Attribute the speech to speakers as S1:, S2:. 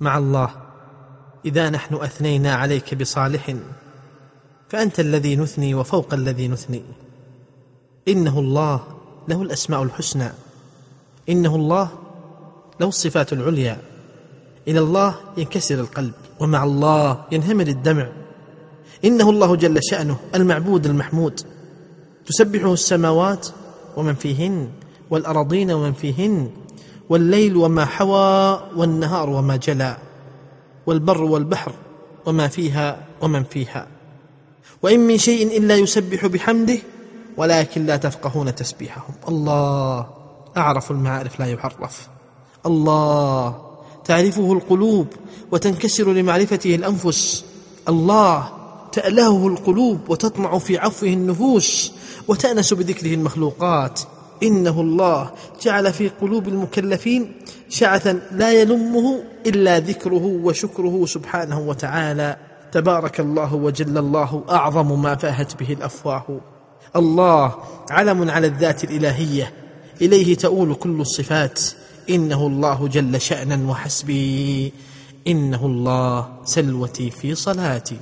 S1: مع الله. إذا نحن أثنينا عليك بصالح فأنت الذي نثني وفوق الذي نثني. إنه الله له الأسماء الحسنى. إنه الله له الصفات العليا. إلى الله ينكسر القلب ومع الله ينهمر الدمع. إنه الله جل شأنه المعبود المحمود. تسبحه السماوات ومن فيهن والارضين ومن فيهن. والليل وما حوى والنهار وما جلى والبر والبحر وما فيها ومن فيها وإن من شيء إلا يسبح بحمده ولكن لا تفقهون تسبيحهم الله أعرف المعارف لا يحرف الله تعرفه القلوب وتنكسر لمعرفته الأنفس الله تألهه القلوب وتطمع في عفوه النفوس وتأنس بذكره المخلوقات إنه الله جعل في قلوب المكلفين شعثا لا يلمه إلا ذكره وشكره سبحانه وتعالى. تبارك الله وجل الله أعظم ما فاهت به الأفواه. الله علم على الذات الإلهية. إليه تؤول كل الصفات. إنه الله جل شانا وحسبي إنه الله سلوتي في صلاتي.